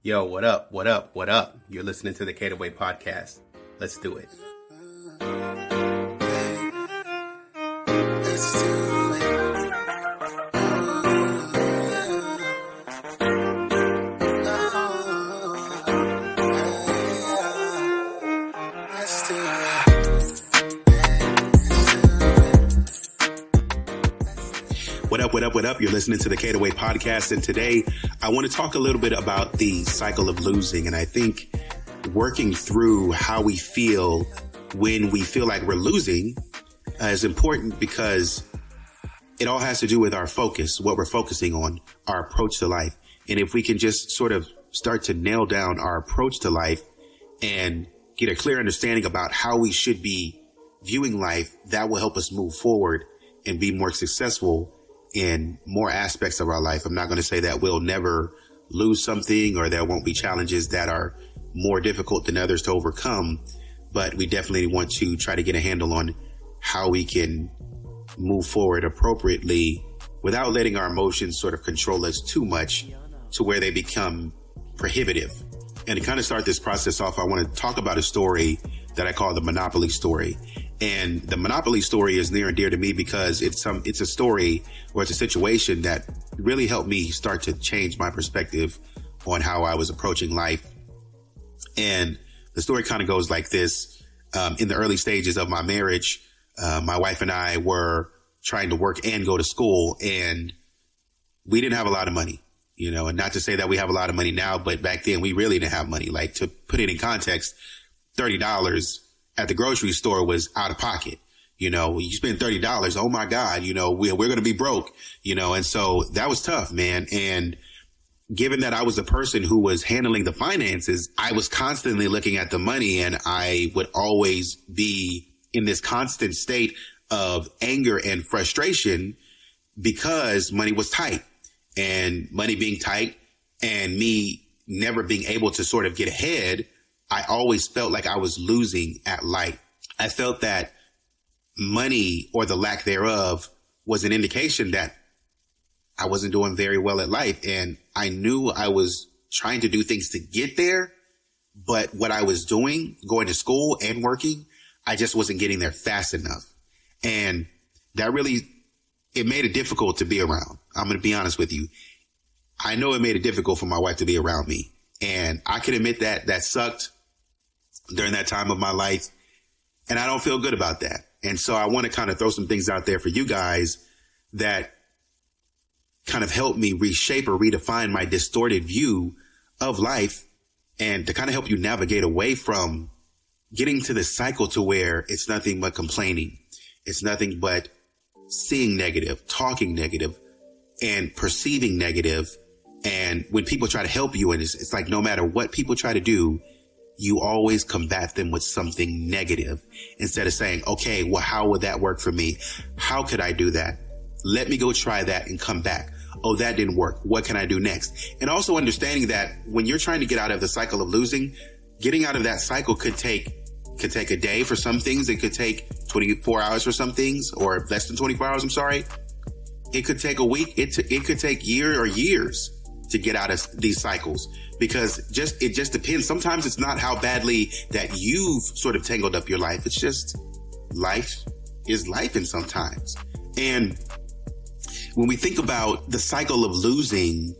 Yo, what up? What up? What up? You're listening to the Caterway podcast. Let's do it. Let's do it. Up? What up? What up? You're listening to the Caterway podcast. And today I want to talk a little bit about the cycle of losing. And I think working through how we feel when we feel like we're losing uh, is important because it all has to do with our focus, what we're focusing on, our approach to life. And if we can just sort of start to nail down our approach to life and get a clear understanding about how we should be viewing life, that will help us move forward and be more successful in more aspects of our life. I'm not going to say that we'll never lose something or there won't be challenges that are more difficult than others to overcome, but we definitely want to try to get a handle on how we can move forward appropriately without letting our emotions sort of control us too much to where they become prohibitive. And to kind of start this process off, I want to talk about a story that I call the Monopoly story. And the Monopoly story is near and dear to me because it's some, it's a story or it's a situation that really helped me start to change my perspective on how I was approaching life. And the story kind of goes like this. Um, in the early stages of my marriage, uh, my wife and I were trying to work and go to school and we didn't have a lot of money, you know, and not to say that we have a lot of money now, but back then we really didn't have money. Like to put it in context, $30 at the grocery store was out of pocket. You know, you spend $30. Oh my God, you know, we're, we're to be broke, you know, and so that was tough, man. And given that I was the person who was handling the finances, I was constantly looking at the money and I would always be in this constant state of anger and frustration because money was tight and money being tight and me never being able to sort of get ahead. I always felt like I was losing at life. I felt that money or the lack thereof was an indication that I wasn't doing very well at life. And I knew I was trying to do things to get there. But what I was doing, going to school and working, I just wasn't getting there fast enough. And that really, it made it difficult to be around. I'm going to be honest with you. I know it made it difficult for my wife to be around me. And I can admit that that sucked during that time of my life. And I don't feel good about that. And so I want to kind of throw some things out there for you guys that kind of help me reshape or redefine my distorted view of life and to kind of help you navigate away from getting to the cycle to where it's nothing but complaining. It's nothing but seeing negative, talking negative and perceiving negative. And when people try to help you and it's, it's like no matter what people try to do, you always combat them with something negative instead of saying, okay, well, how would that work for me? How could I do that? Let me go try that and come back. Oh, that didn't work. What can I do next? And also understanding that when you're trying to get out of the cycle of losing, getting out of that cycle could take, could take a day for some things. It could take 24 hours for some things or less than 24 hours. I'm sorry. It could take a week. It, t- it could take year or years to get out of these cycles because just, it just depends. Sometimes it's not how badly that you've sort of tangled up your life. It's just life is life in sometimes. And when we think about the cycle of losing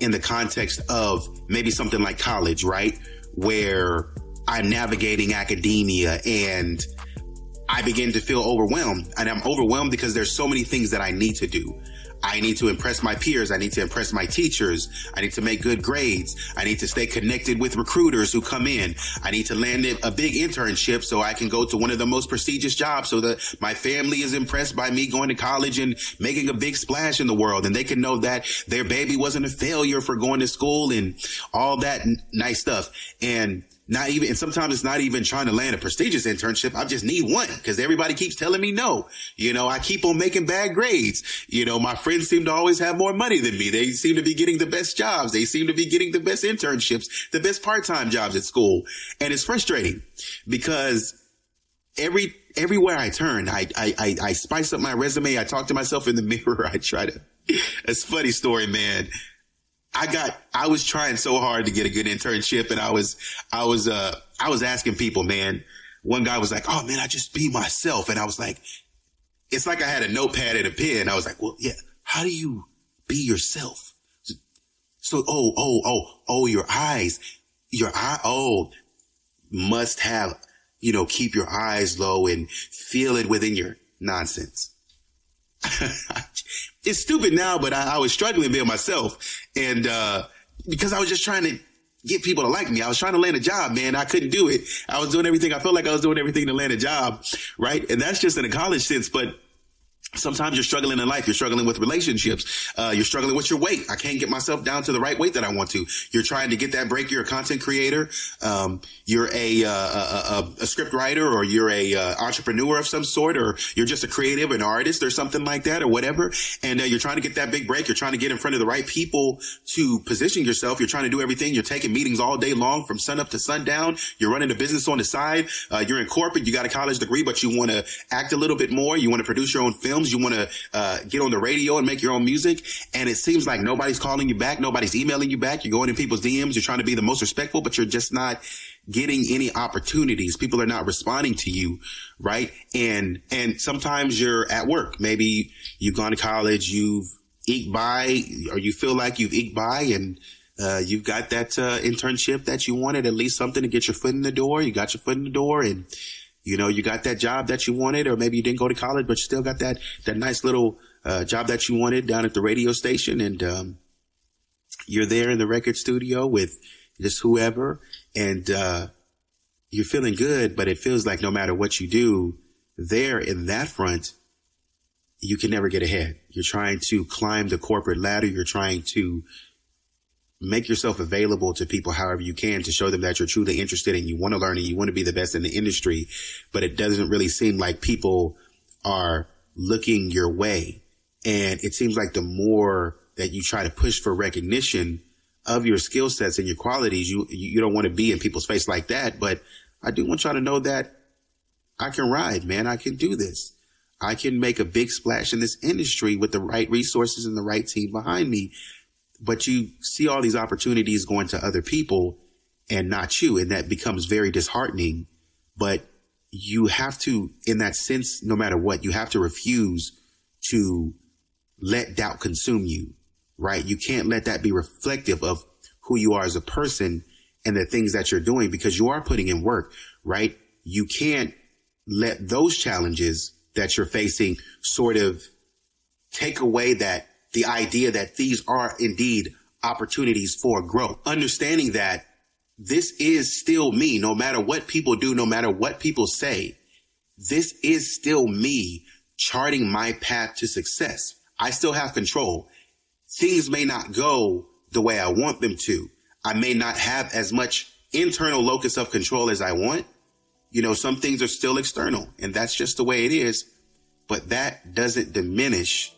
in the context of maybe something like college, right? Where I'm navigating academia and I begin to feel overwhelmed and I'm overwhelmed because there's so many things that I need to do. I need to impress my peers. I need to impress my teachers. I need to make good grades. I need to stay connected with recruiters who come in. I need to land a big internship so I can go to one of the most prestigious jobs so that my family is impressed by me going to college and making a big splash in the world and they can know that their baby wasn't a failure for going to school and all that n- nice stuff. And not even, and sometimes it's not even trying to land a prestigious internship. I just need one because everybody keeps telling me no. You know, I keep on making bad grades. You know, my friends seem to always have more money than me. They seem to be getting the best jobs. They seem to be getting the best internships, the best part-time jobs at school. And it's frustrating because every, everywhere I turn, I, I, I, I spice up my resume. I talk to myself in the mirror. I try to, it's funny story, man. I got, I was trying so hard to get a good internship and I was, I was, uh, I was asking people, man, one guy was like, Oh man, I just be myself. And I was like, it's like I had a notepad and a pen. I was like, well, yeah, how do you be yourself? So, oh, oh, oh, oh, your eyes, your eye, oh, must have, you know, keep your eyes low and feel it within your nonsense. it's stupid now, but I, I was struggling being myself. And, uh, because I was just trying to get people to like me. I was trying to land a job, man. I couldn't do it. I was doing everything. I felt like I was doing everything to land a job. Right. And that's just in a college sense, but Sometimes you're struggling in life. You're struggling with relationships. Uh, you're struggling with your weight. I can't get myself down to the right weight that I want to. You're trying to get that break. You're a content creator. Um, you're a, uh, a, a, a, script writer or you're a uh, entrepreneur of some sort or you're just a creative, an artist or something like that or whatever. And uh, you're trying to get that big break. You're trying to get in front of the right people to position yourself. You're trying to do everything. You're taking meetings all day long from sun up to sundown. You're running a business on the side. Uh, you're in corporate. You got a college degree, but you want to act a little bit more. You want to produce your own film films. You want to uh, get on the radio and make your own music. And it seems like nobody's calling you back. Nobody's emailing you back. You're going in people's DMs. You're trying to be the most respectful, but you're just not getting any opportunities. People are not responding to you, right? And, and sometimes you're at work. Maybe you've gone to college, you've eked by, or you feel like you've eked by and, uh, you've got that uh, internship that you wanted, at least something to get your foot in the door. You got your foot in the door and you know, you got that job that you wanted, or maybe you didn't go to college, but you still got that, that nice little, uh, job that you wanted down at the radio station. And, um, you're there in the record studio with just whoever and, uh, you're feeling good, but it feels like no matter what you do there in that front, you can never get ahead. You're trying to climb the corporate ladder. You're trying to make yourself available to people however you can to show them that you're truly interested and you want to learn and you want to be the best in the industry. But it doesn't really seem like people are looking your way. And it seems like the more that you try to push for recognition of your skill sets and your qualities, you, you don't want to be in people's face like that. But I do want y'all to know that I can ride, man. I can do this. I can make a big splash in this industry with the right resources and the right team behind me but you see all these opportunities going to other people and not you. And that becomes very disheartening. But you have to, in that sense, no matter what, you have to refuse to let doubt consume you, right? You can't let that be reflective of who you are as a person and the things that you're doing because you are putting in work, right? You can't let those challenges that you're facing sort of take away that the idea that these are indeed opportunities for growth. Understanding that this is still me, no matter what people do, no matter what people say, this is still me charting my path to success. I still have control. Things may not go the way I want them to. I may not have as much internal locus of control as I want. You know, some things are still external and that's just the way it is. But that doesn't diminish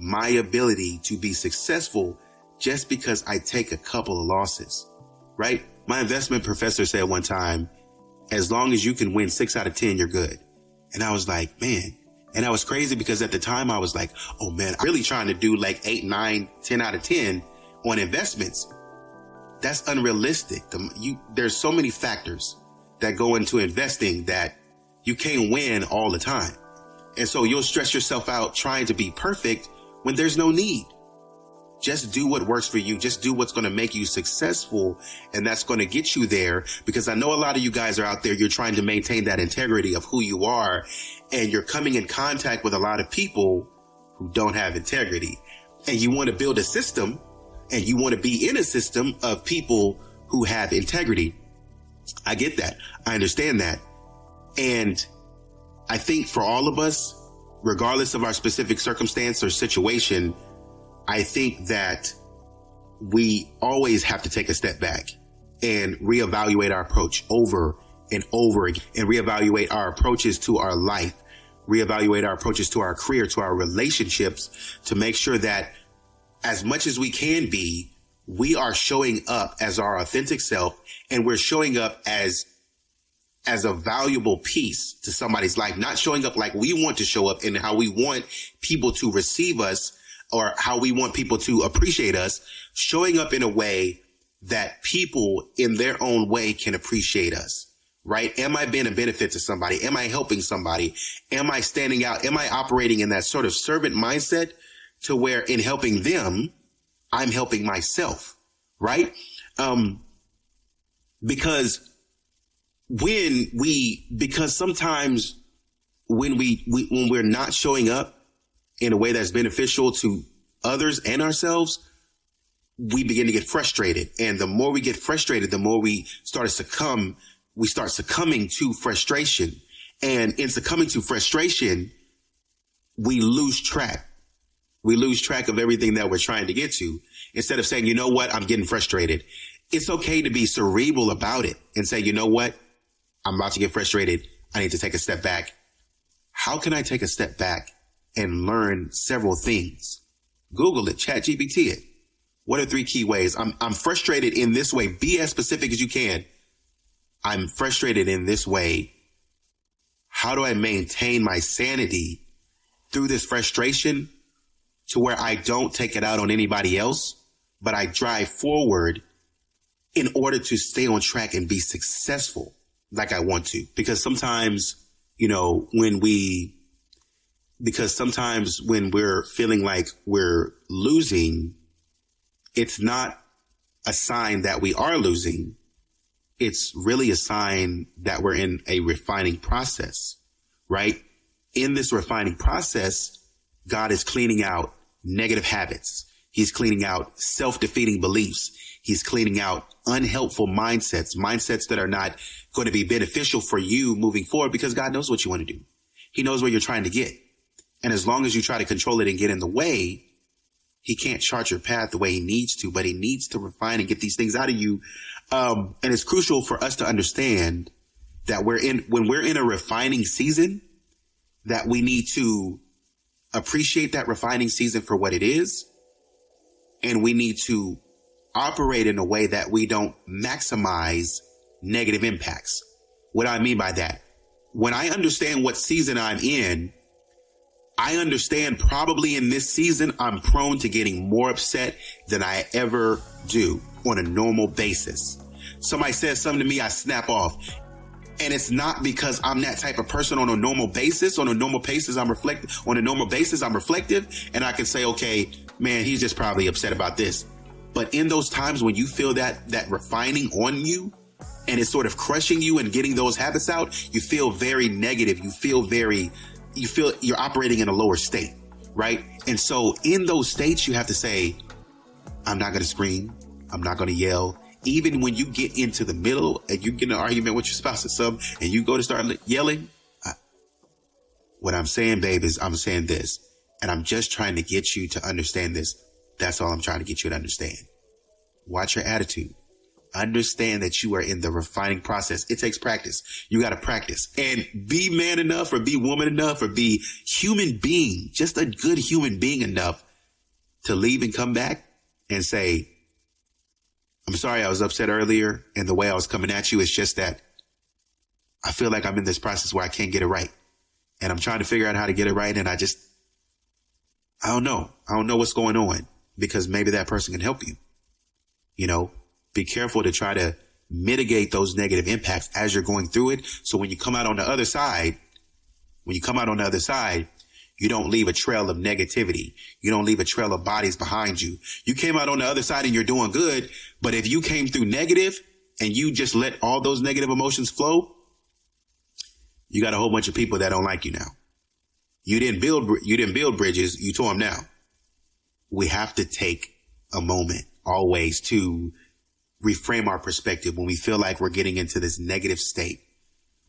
my ability to be successful just because I take a couple of losses, right? My investment professor said one time, as long as you can win six out of 10, you're good. And I was like, man, and I was crazy because at the time I was like, oh man, I'm really trying to do like eight, nine, 10 out of 10 on investments. That's unrealistic. You, there's so many factors that go into investing that you can't win all the time. And so you'll stress yourself out trying to be perfect when there's no need. Just do what works for you. Just do what's going to make you successful. And that's going to get you there because I know a lot of you guys are out there. You're trying to maintain that integrity of who you are and you're coming in contact with a lot of people who don't have integrity and you want to build a system and you want to be in a system of people who have integrity. I get that. I understand that. And I think for all of us, regardless of our specific circumstance or situation, I think that we always have to take a step back and reevaluate our approach over and over again and reevaluate our approaches to our life, reevaluate our approaches to our career, to our relationships to make sure that as much as we can be, we are showing up as our authentic self and we're showing up as as a valuable piece to somebody's life, not showing up like we want to show up and how we want people to receive us, or how we want people to appreciate us, showing up in a way that people in their own way can appreciate us. Right? Am I being a benefit to somebody? Am I helping somebody? Am I standing out? Am I operating in that sort of servant mindset to where in helping them, I'm helping myself? Right? Um, because when we, because sometimes when we, we, when we're not showing up in a way that's beneficial to others and ourselves, we begin to get frustrated. And the more we get frustrated, the more we start to succumb, we start succumbing to frustration. And in succumbing to frustration, we lose track. We lose track of everything that we're trying to get to. Instead of saying, you know what, I'm getting frustrated. It's okay to be cerebral about it and say, you know what, I'm about to get frustrated. I need to take a step back. How can I take a step back and learn several things? Google it, chat GPT it. What are three key ways? I'm, I'm frustrated in this way. Be as specific as you can. I'm frustrated in this way. How do I maintain my sanity through this frustration to where I don't take it out on anybody else, but I drive forward in order to stay on track and be successful like I want to? Because sometimes, you know, when we, because sometimes when we're feeling like we're losing, it's not a sign that we are losing. It's really a sign that we're in a refining process, right? In this refining process, God is cleaning out negative habits. He's cleaning out self-defeating beliefs. He's cleaning out unhelpful mindsets, mindsets that are not going to be beneficial for you moving forward because God knows what you want to do. He knows where you're trying to get. And as long as you try to control it and get in the way, he can't chart your path the way he needs to, but he needs to refine and get these things out of you. Um, and it's crucial for us to understand that we're in, when we're in a refining season, that we need to appreciate that refining season for what it is. And we need to operate in a way that we don't maximize negative impacts. What I mean by that? When I understand what season I'm in, I understand probably in this season, I'm prone to getting more upset than I ever do on a normal basis. Somebody says something to me, I snap off. And it's not because I'm that type of person on a normal basis. On a normal basis, I'm reflective. On a normal basis, I'm reflective and I can say, okay, man, he's just probably upset about this. But in those times when you feel that, that refining on you and it's sort of crushing you and getting those habits out, you feel very negative. You feel very you feel you're operating in a lower state, right? And so in those states, you have to say, I'm not going to scream. I'm not going to yell. Even when you get into the middle and you get in an argument with your spouse or something and you go to start yelling, I, what I'm saying, babe, is I'm saying this and I'm just trying to get you to understand this. That's all I'm trying to get you to understand. Watch your attitude understand that you are in the refining process. It takes practice. You got to practice and be man enough or be woman enough or be human being, just a good human being enough to leave and come back and say, I'm sorry I was upset earlier and the way I was coming at you is just that I feel like I'm in this process where I can't get it right. And I'm trying to figure out how to get it right. And I just, I don't know. I don't know what's going on because maybe that person can help you. You know, be careful to try to mitigate those negative impacts as you're going through it. So when you come out on the other side, when you come out on the other side, you don't leave a trail of negativity. You don't leave a trail of bodies behind you. You came out on the other side and you're doing good. But if you came through negative and you just let all those negative emotions flow, you got a whole bunch of people that don't like you now. You didn't build, you didn't build bridges. You tore them down. We have to take a moment always to reframe our perspective when we feel like we're getting into this negative state.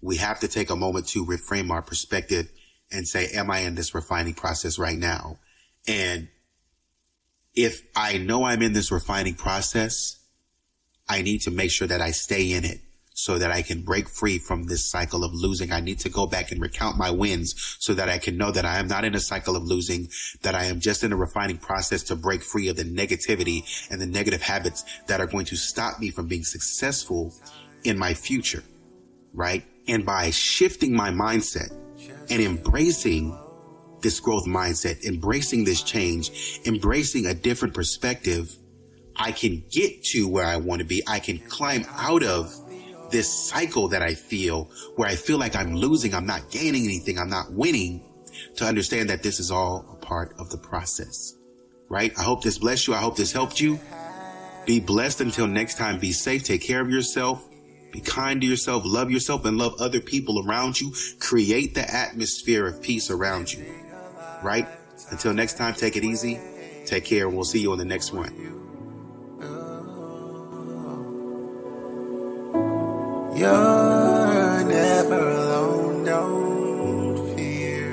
We have to take a moment to reframe our perspective and say, am I in this refining process right now? And if I know I'm in this refining process, I need to make sure that I stay in it so that I can break free from this cycle of losing. I need to go back and recount my wins so that I can know that I am not in a cycle of losing, that I am just in a refining process to break free of the negativity and the negative habits that are going to stop me from being successful in my future. Right. And by shifting my mindset and embracing this growth mindset, embracing this change, embracing a different perspective, I can get to where I want to be. I can climb out of this cycle that I feel where I feel like I'm losing. I'm not gaining anything. I'm not winning to understand that this is all a part of the process, right? I hope this blessed you. I hope this helped you. Be blessed until next time. Be safe. Take care of yourself. Be kind to yourself. Love yourself and love other people around you. Create the atmosphere of peace around you, right? Until next time, take it easy. Take care. And we'll see you on the next one. You're never alone, don't fear.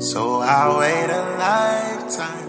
So I'll wait a lifetime